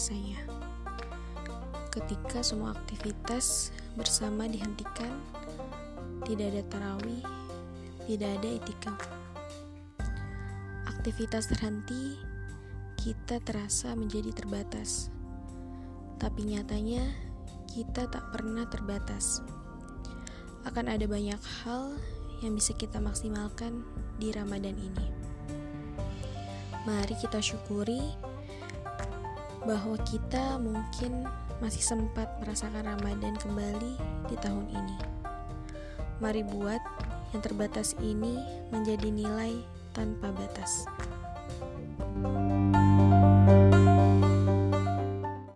rasanya. Ketika semua aktivitas bersama dihentikan, tidak ada tarawih, tidak ada itikaf. Aktivitas terhenti, kita terasa menjadi terbatas. Tapi nyatanya, kita tak pernah terbatas. Akan ada banyak hal yang bisa kita maksimalkan di Ramadan ini. Mari kita syukuri bahwa kita mungkin masih sempat merasakan Ramadan kembali di tahun ini. Mari buat yang terbatas ini menjadi nilai tanpa batas.